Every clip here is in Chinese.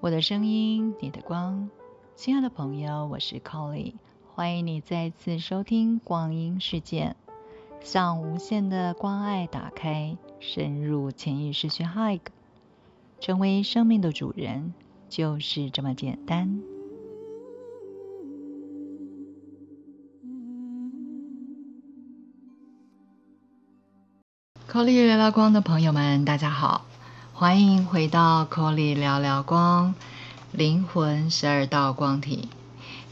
我的声音，你的光，亲爱的朋友，我是 Colly，欢迎你再次收听光阴世界，向无限的关爱打开，深入潜意识去 Hug，成为生命的主人，就是这么简单。Colly 聊聊光的朋友们，大家好。欢迎回到 Colly 聊聊光灵魂十二道光体。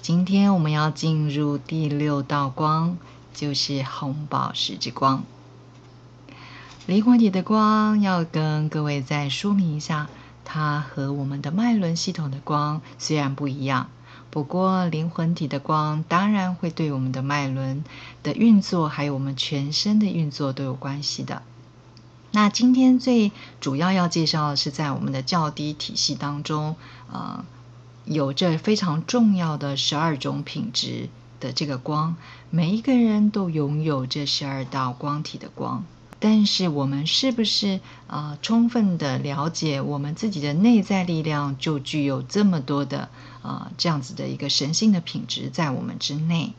今天我们要进入第六道光，就是红宝石之光。灵魂体的光要跟各位再说明一下，它和我们的脉轮系统的光虽然不一样，不过灵魂体的光当然会对我们的脉轮的运作，还有我们全身的运作都有关系的。那今天最主要要介绍的是，在我们的较低体系当中，呃，有着非常重要的十二种品质的这个光，每一个人都拥有这十二道光体的光。但是我们是不是啊，充分的了解我们自己的内在力量，就具有这么多的啊这样子的一个神性的品质在我们之内？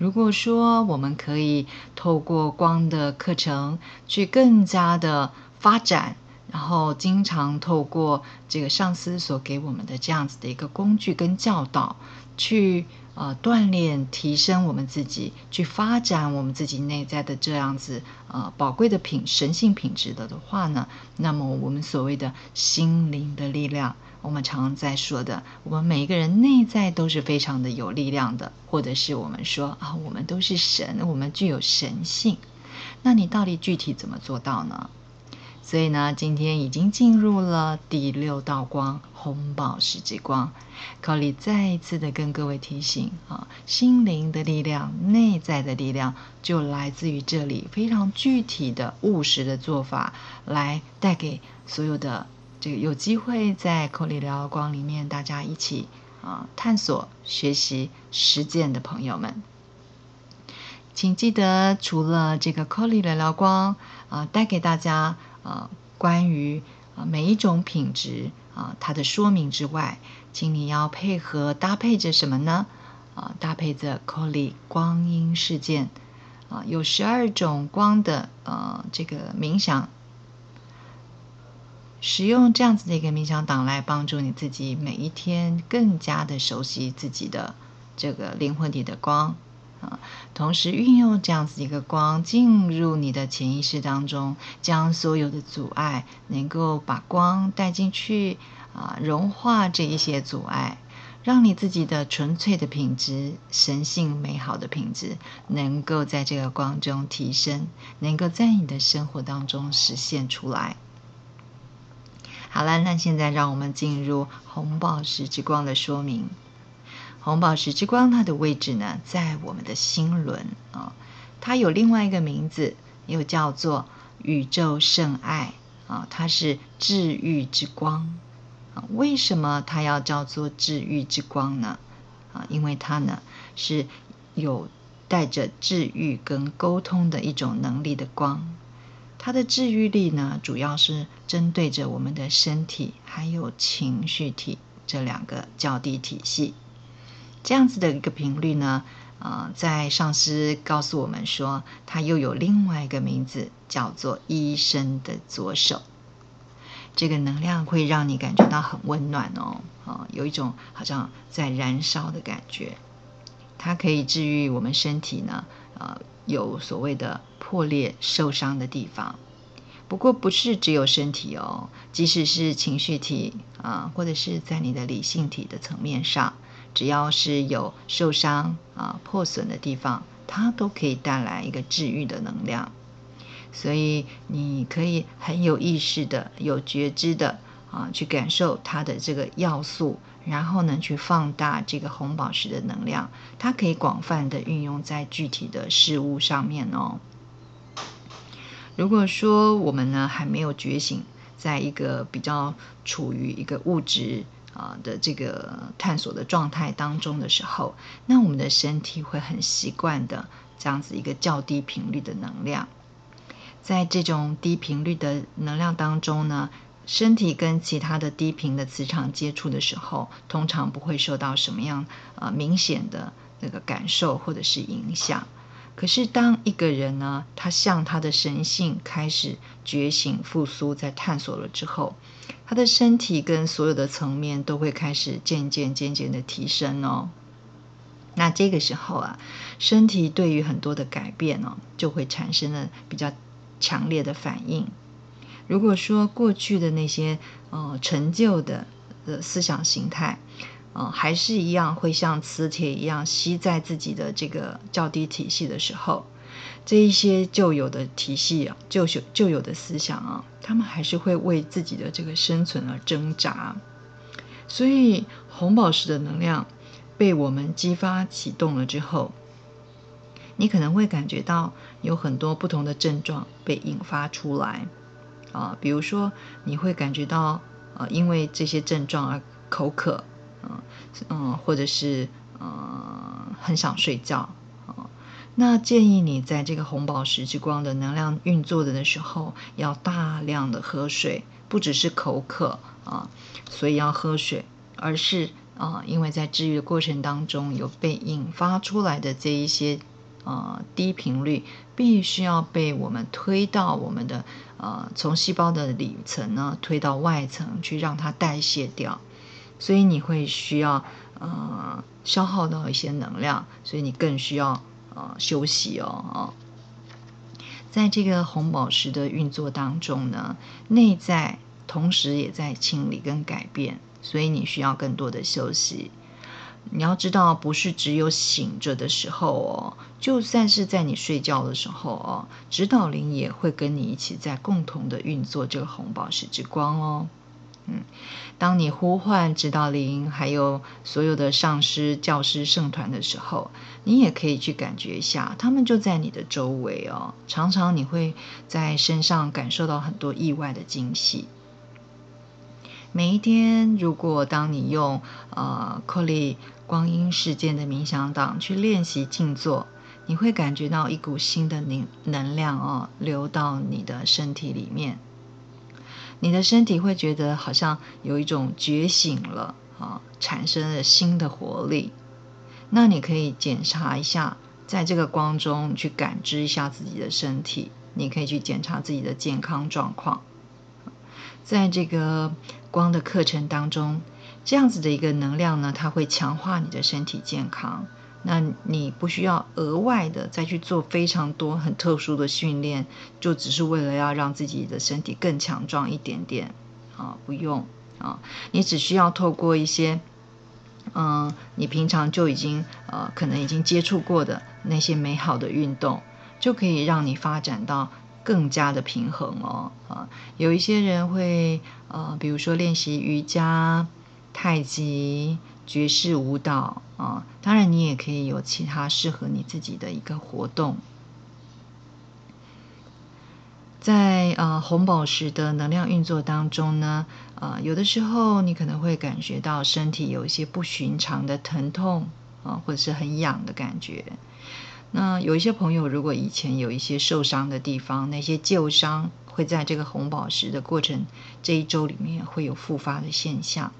如果说我们可以透过光的课程去更加的发展，然后经常透过这个上司所给我们的这样子的一个工具跟教导，去呃锻炼提升我们自己，去发展我们自己内在的这样子呃宝贵的品神性品质的的话呢，那么我们所谓的心灵的力量。我们常常在说的，我们每一个人内在都是非常的有力量的，或者是我们说啊，我们都是神，我们具有神性。那你到底具体怎么做到呢？所以呢，今天已经进入了第六道光——红宝石之光。考里再一次的跟各位提醒啊，心灵的力量、内在的力量，就来自于这里，非常具体的务实的做法，来带给所有的。这个有机会在口里聊聊光里面，大家一起啊探索、学习、实践的朋友们，请记得除了这个 c o l l 聊聊光啊带给大家啊关于啊每一种品质啊它的说明之外，请你要配合搭配着什么呢？啊搭配着口里光阴事件啊有十二种光的呃这个冥想。使用这样子的一个冥想档来帮助你自己每一天更加的熟悉自己的这个灵魂体的光啊，同时运用这样子一个光进入你的潜意识当中，将所有的阻碍能够把光带进去啊，融化这一些阻碍，让你自己的纯粹的品质、神性美好的品质能够在这个光中提升，能够在你的生活当中实现出来。好了，那现在让我们进入红宝石之光的说明。红宝石之光它的位置呢，在我们的心轮啊，它有另外一个名字，又叫做宇宙圣爱啊，它是治愈之光啊。为什么它要叫做治愈之光呢？啊，因为它呢是有带着治愈跟沟通的一种能力的光。它的治愈力呢，主要是针对着我们的身体还有情绪体这两个较低体系。这样子的一个频率呢，啊，在上师告诉我们说，它又有另外一个名字，叫做医生的左手。这个能量会让你感觉到很温暖哦，啊，有一种好像在燃烧的感觉。它可以治愈我们身体呢，呃。有所谓的破裂、受伤的地方，不过不是只有身体哦，即使是情绪体啊，或者是在你的理性体的层面上，只要是有受伤啊、破损的地方，它都可以带来一个治愈的能量。所以你可以很有意识的、有觉知的啊，去感受它的这个要素。然后呢，去放大这个红宝石的能量，它可以广泛的运用在具体的事物上面哦。如果说我们呢还没有觉醒，在一个比较处于一个物质啊的这个探索的状态当中的时候，那我们的身体会很习惯的这样子一个较低频率的能量，在这种低频率的能量当中呢。身体跟其他的低频的磁场接触的时候，通常不会受到什么样呃明显的那个感受或者是影响。可是当一个人呢，他向他的神性开始觉醒、复苏，在探索了之后，他的身体跟所有的层面都会开始渐渐、渐渐的提升哦。那这个时候啊，身体对于很多的改变呢，就会产生了比较强烈的反应。如果说过去的那些呃陈旧的呃思想形态，呃还是一样会像磁铁一样吸在自己的这个较低体系的时候，这一些旧有的体系啊，旧旧旧有的思想啊，他们还是会为自己的这个生存而挣扎。所以红宝石的能量被我们激发启动了之后，你可能会感觉到有很多不同的症状被引发出来。啊，比如说你会感觉到，呃，因为这些症状而口渴，嗯嗯，或者是嗯很想睡觉，那建议你在这个红宝石之光的能量运作的的时候，要大量的喝水，不只是口渴啊，所以要喝水，而是啊，因为在治愈的过程当中有被引发出来的这一些。呃，低频率必须要被我们推到我们的呃，从细胞的里层呢推到外层去，让它代谢掉。所以你会需要呃消耗到一些能量，所以你更需要呃休息哦啊。在这个红宝石的运作当中呢，内在同时也在清理跟改变，所以你需要更多的休息。你要知道，不是只有醒着的时候哦，就算是在你睡觉的时候哦，指导灵也会跟你一起在共同的运作这个红宝石之光哦。嗯，当你呼唤指导灵，还有所有的上师、教师、圣团的时候，你也可以去感觉一下，他们就在你的周围哦。常常你会在身上感受到很多意外的惊喜。每一天，如果当你用呃克利光阴事件的冥想档去练习静坐，你会感觉到一股新的能能量哦流到你的身体里面，你的身体会觉得好像有一种觉醒了啊，产生了新的活力。那你可以检查一下，在这个光中去感知一下自己的身体，你可以去检查自己的健康状况，在这个。光的课程当中，这样子的一个能量呢，它会强化你的身体健康。那你不需要额外的再去做非常多很特殊的训练，就只是为了要让自己的身体更强壮一点点啊，不用啊，你只需要透过一些，嗯，你平常就已经呃可能已经接触过的那些美好的运动，就可以让你发展到。更加的平衡哦，啊，有一些人会呃，比如说练习瑜伽、太极、爵士舞蹈啊，当然你也可以有其他适合你自己的一个活动。在呃红宝石的能量运作当中呢，呃，有的时候你可能会感觉到身体有一些不寻常的疼痛啊，或者是很痒的感觉。那有一些朋友，如果以前有一些受伤的地方，那些旧伤会在这个红宝石的过程这一周里面会有复发的现象。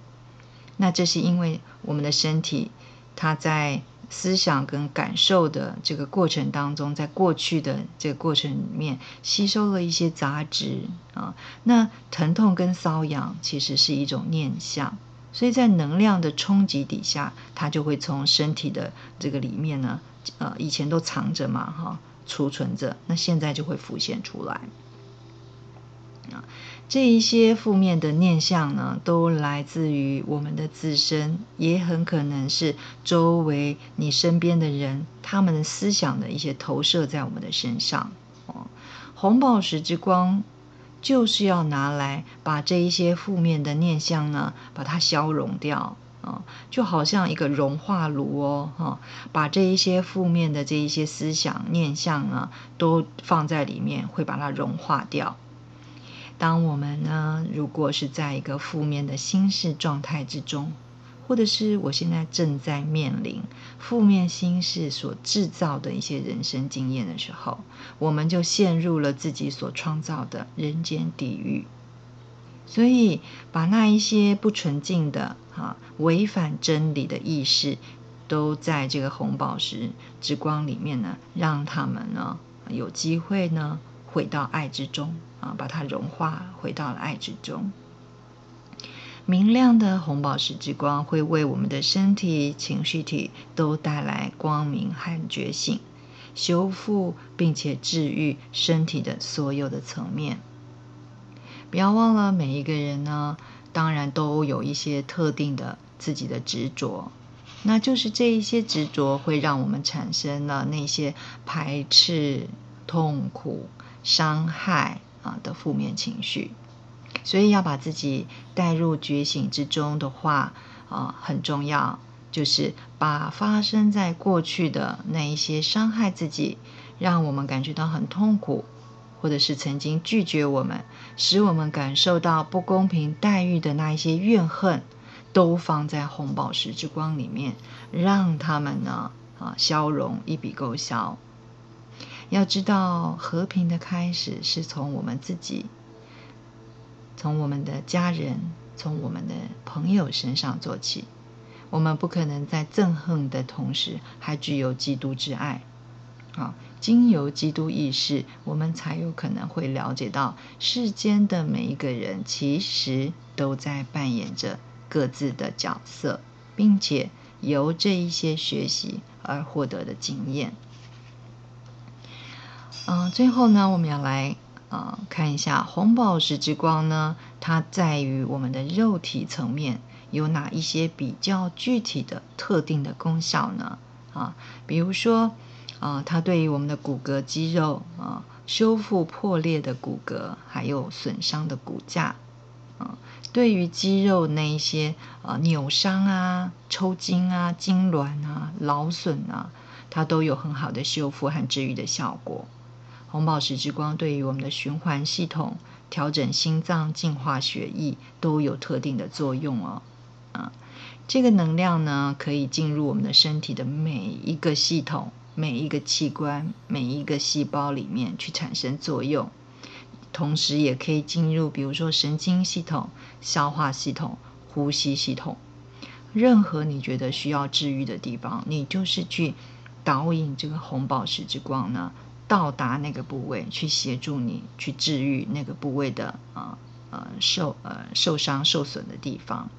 那这是因为我们的身体，它在思想跟感受的这个过程当中，在过去的这个过程里面吸收了一些杂质啊。那疼痛跟瘙痒其实是一种念想，所以在能量的冲击底下，它就会从身体的这个里面呢。呃，以前都藏着嘛，哈，储存着，那现在就会浮现出来。啊，这一些负面的念想呢，都来自于我们的自身，也很可能是周围你身边的人他们的思想的一些投射在我们的身上。哦，红宝石之光就是要拿来把这一些负面的念想呢，把它消融掉。啊，就好像一个融化炉哦，哈，把这一些负面的这一些思想念想呢，都放在里面，会把它融化掉。当我们呢，如果是在一个负面的心事状态之中，或者是我现在正在面临负面心事所制造的一些人生经验的时候，我们就陷入了自己所创造的人间地狱。所以把那一些不纯净的、哈违反真理的意识，都在这个红宝石之光里面呢，让他们呢有机会呢回到爱之中啊，把它融化，回到了爱之中。明亮的红宝石之光会为我们的身体、情绪体都带来光明和觉醒，修复并且治愈身体的所有的层面。不要忘了，每一个人呢，当然都有一些特定的自己的执着，那就是这一些执着会让我们产生了那些排斥、痛苦、伤害啊的负面情绪。所以要把自己带入觉醒之中的话，啊，很重要，就是把发生在过去的那一些伤害自己，让我们感觉到很痛苦，或者是曾经拒绝我们，使我们感受到不公平待遇的那一些怨恨，都放在红宝石之光里面，让他们呢，啊，消融，一笔勾销。要知道，和平的开始是从我们自己。从我们的家人，从我们的朋友身上做起。我们不可能在憎恨的同时，还具有基督之爱。啊，经由基督意识，我们才有可能会了解到，世间的每一个人其实都在扮演着各自的角色，并且由这一些学习而获得的经验。嗯，最后呢，我们要来。啊，看一下红宝石之光呢，它在于我们的肉体层面有哪一些比较具体的特定的功效呢？啊，比如说啊，它对于我们的骨骼肌肉啊，修复破裂的骨骼，还有损伤的骨架啊，对于肌肉那一些啊扭伤啊、抽筋啊、痉挛啊、劳损啊，它都有很好的修复和治愈的效果。红宝石之光对于我们的循环系统、调整心脏、净化血液都有特定的作用哦。啊，这个能量呢，可以进入我们的身体的每一个系统、每一个器官、每一个细胞里面去产生作用，同时也可以进入，比如说神经系统、消化系统、呼吸系统，任何你觉得需要治愈的地方，你就是去导引这个红宝石之光呢。到达那个部位，去协助你去治愈那个部位的啊呃受呃受伤受损的地方。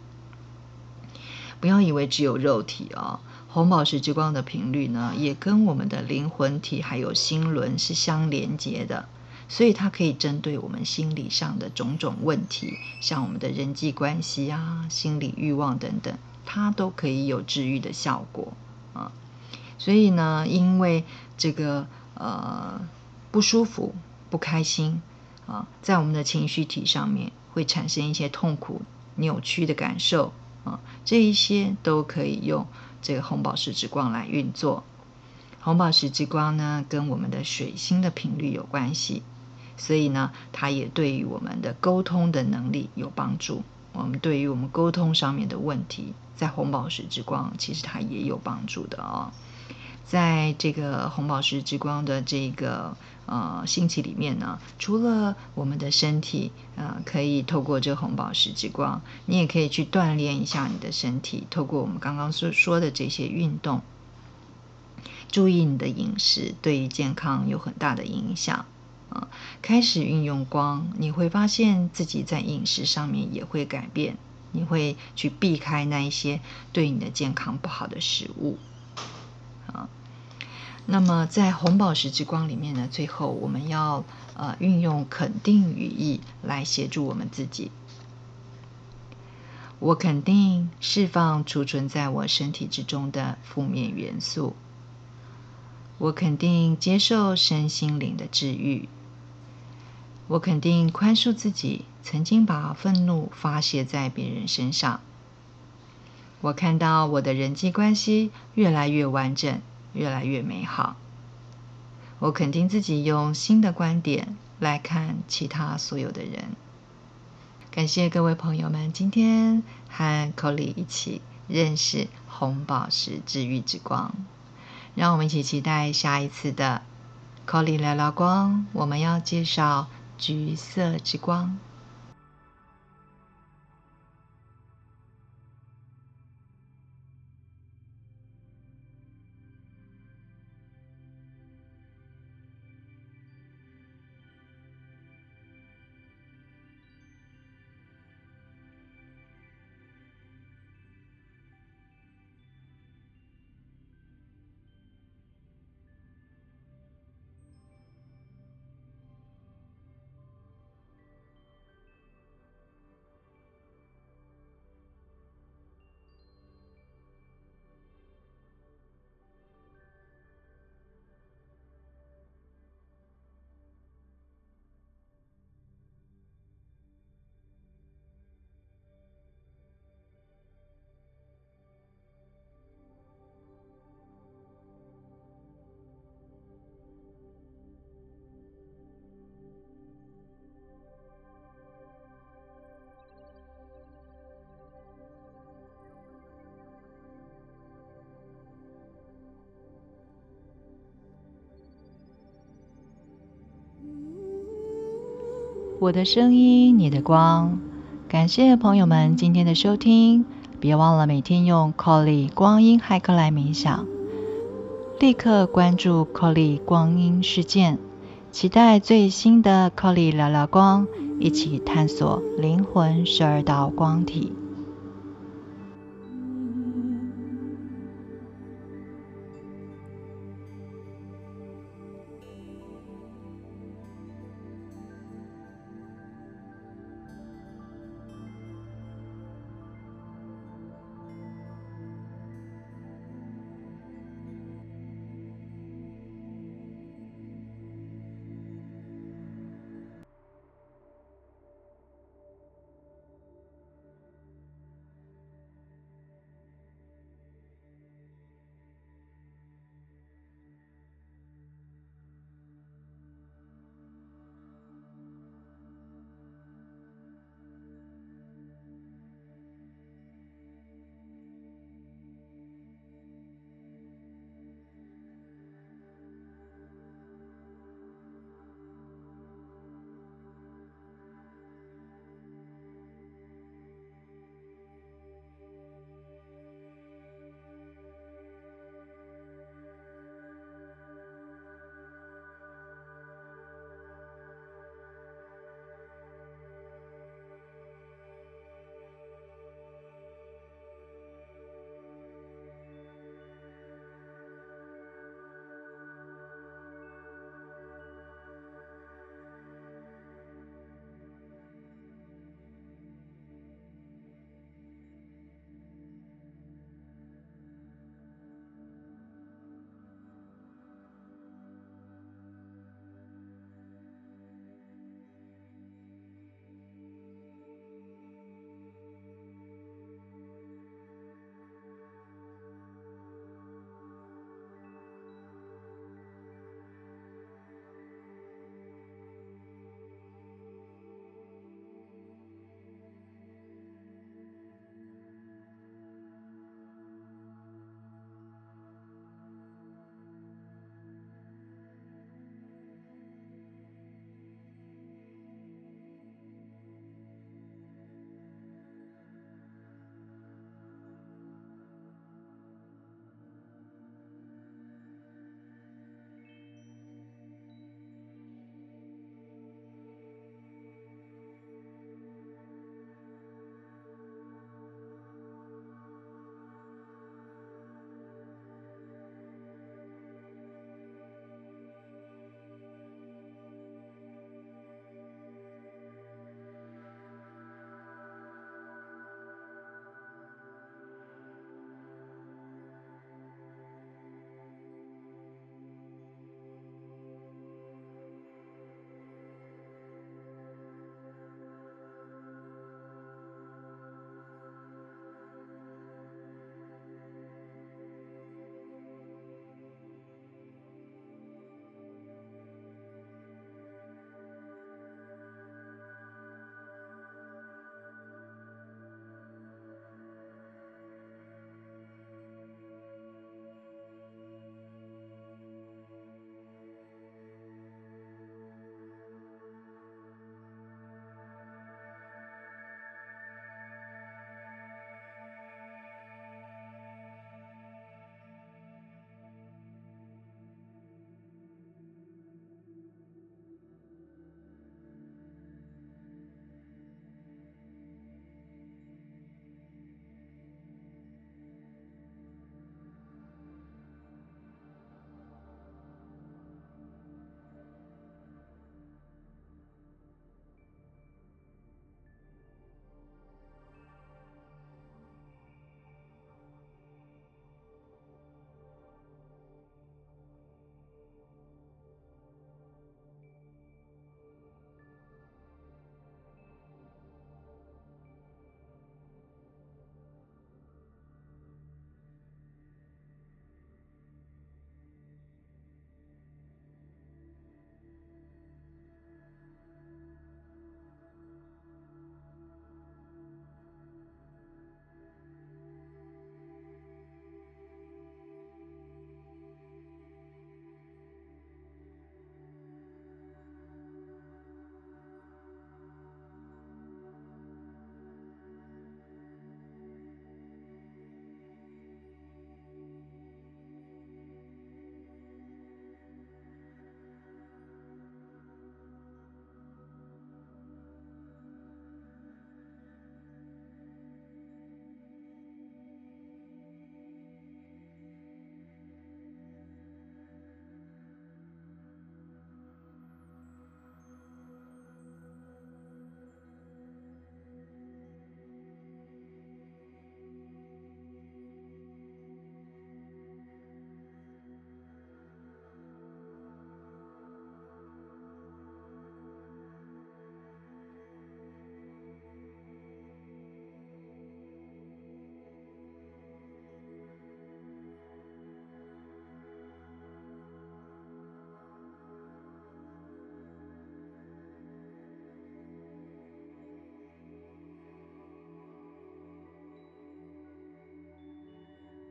不要以为只有肉体哦，红宝石之光的频率呢，也跟我们的灵魂体还有心轮是相连接的，所以它可以针对我们心理上的种种问题，像我们的人际关系啊、心理欲望等等，它都可以有治愈的效果啊。所以呢，因为这个。呃，不舒服、不开心啊，在我们的情绪体上面会产生一些痛苦、扭曲的感受啊，这一些都可以用这个红宝石之光来运作。红宝石之光呢，跟我们的水星的频率有关系，所以呢，它也对于我们的沟通的能力有帮助。我们对于我们沟通上面的问题，在红宝石之光其实它也有帮助的哦。在这个红宝石之光的这个呃星期里面呢，除了我们的身体呃可以透过这红宝石之光，你也可以去锻炼一下你的身体，透过我们刚刚所说的这些运动，注意你的饮食，对于健康有很大的影响啊。开始运用光，你会发现自己在饮食上面也会改变，你会去避开那一些对你的健康不好的食物。那么，在红宝石之光里面呢，最后我们要呃运用肯定语义来协助我们自己。我肯定释放储存在我身体之中的负面元素。我肯定接受身心灵的治愈。我肯定宽恕自己曾经把愤怒发泄在别人身上。我看到我的人际关系越来越完整。越来越美好。我肯定自己用新的观点来看其他所有的人。感谢各位朋友们今天和 Colly 一起认识红宝石治愈之光。让我们一起期待下一次的 Colly 聊聊光。我们要介绍橘色之光。我的声音，你的光。感谢朋友们今天的收听，别忘了每天用 Colly 光阴骇客来冥想。立刻关注 Colly 光阴事件，期待最新的 Colly 聊聊光，一起探索灵魂十二道光体。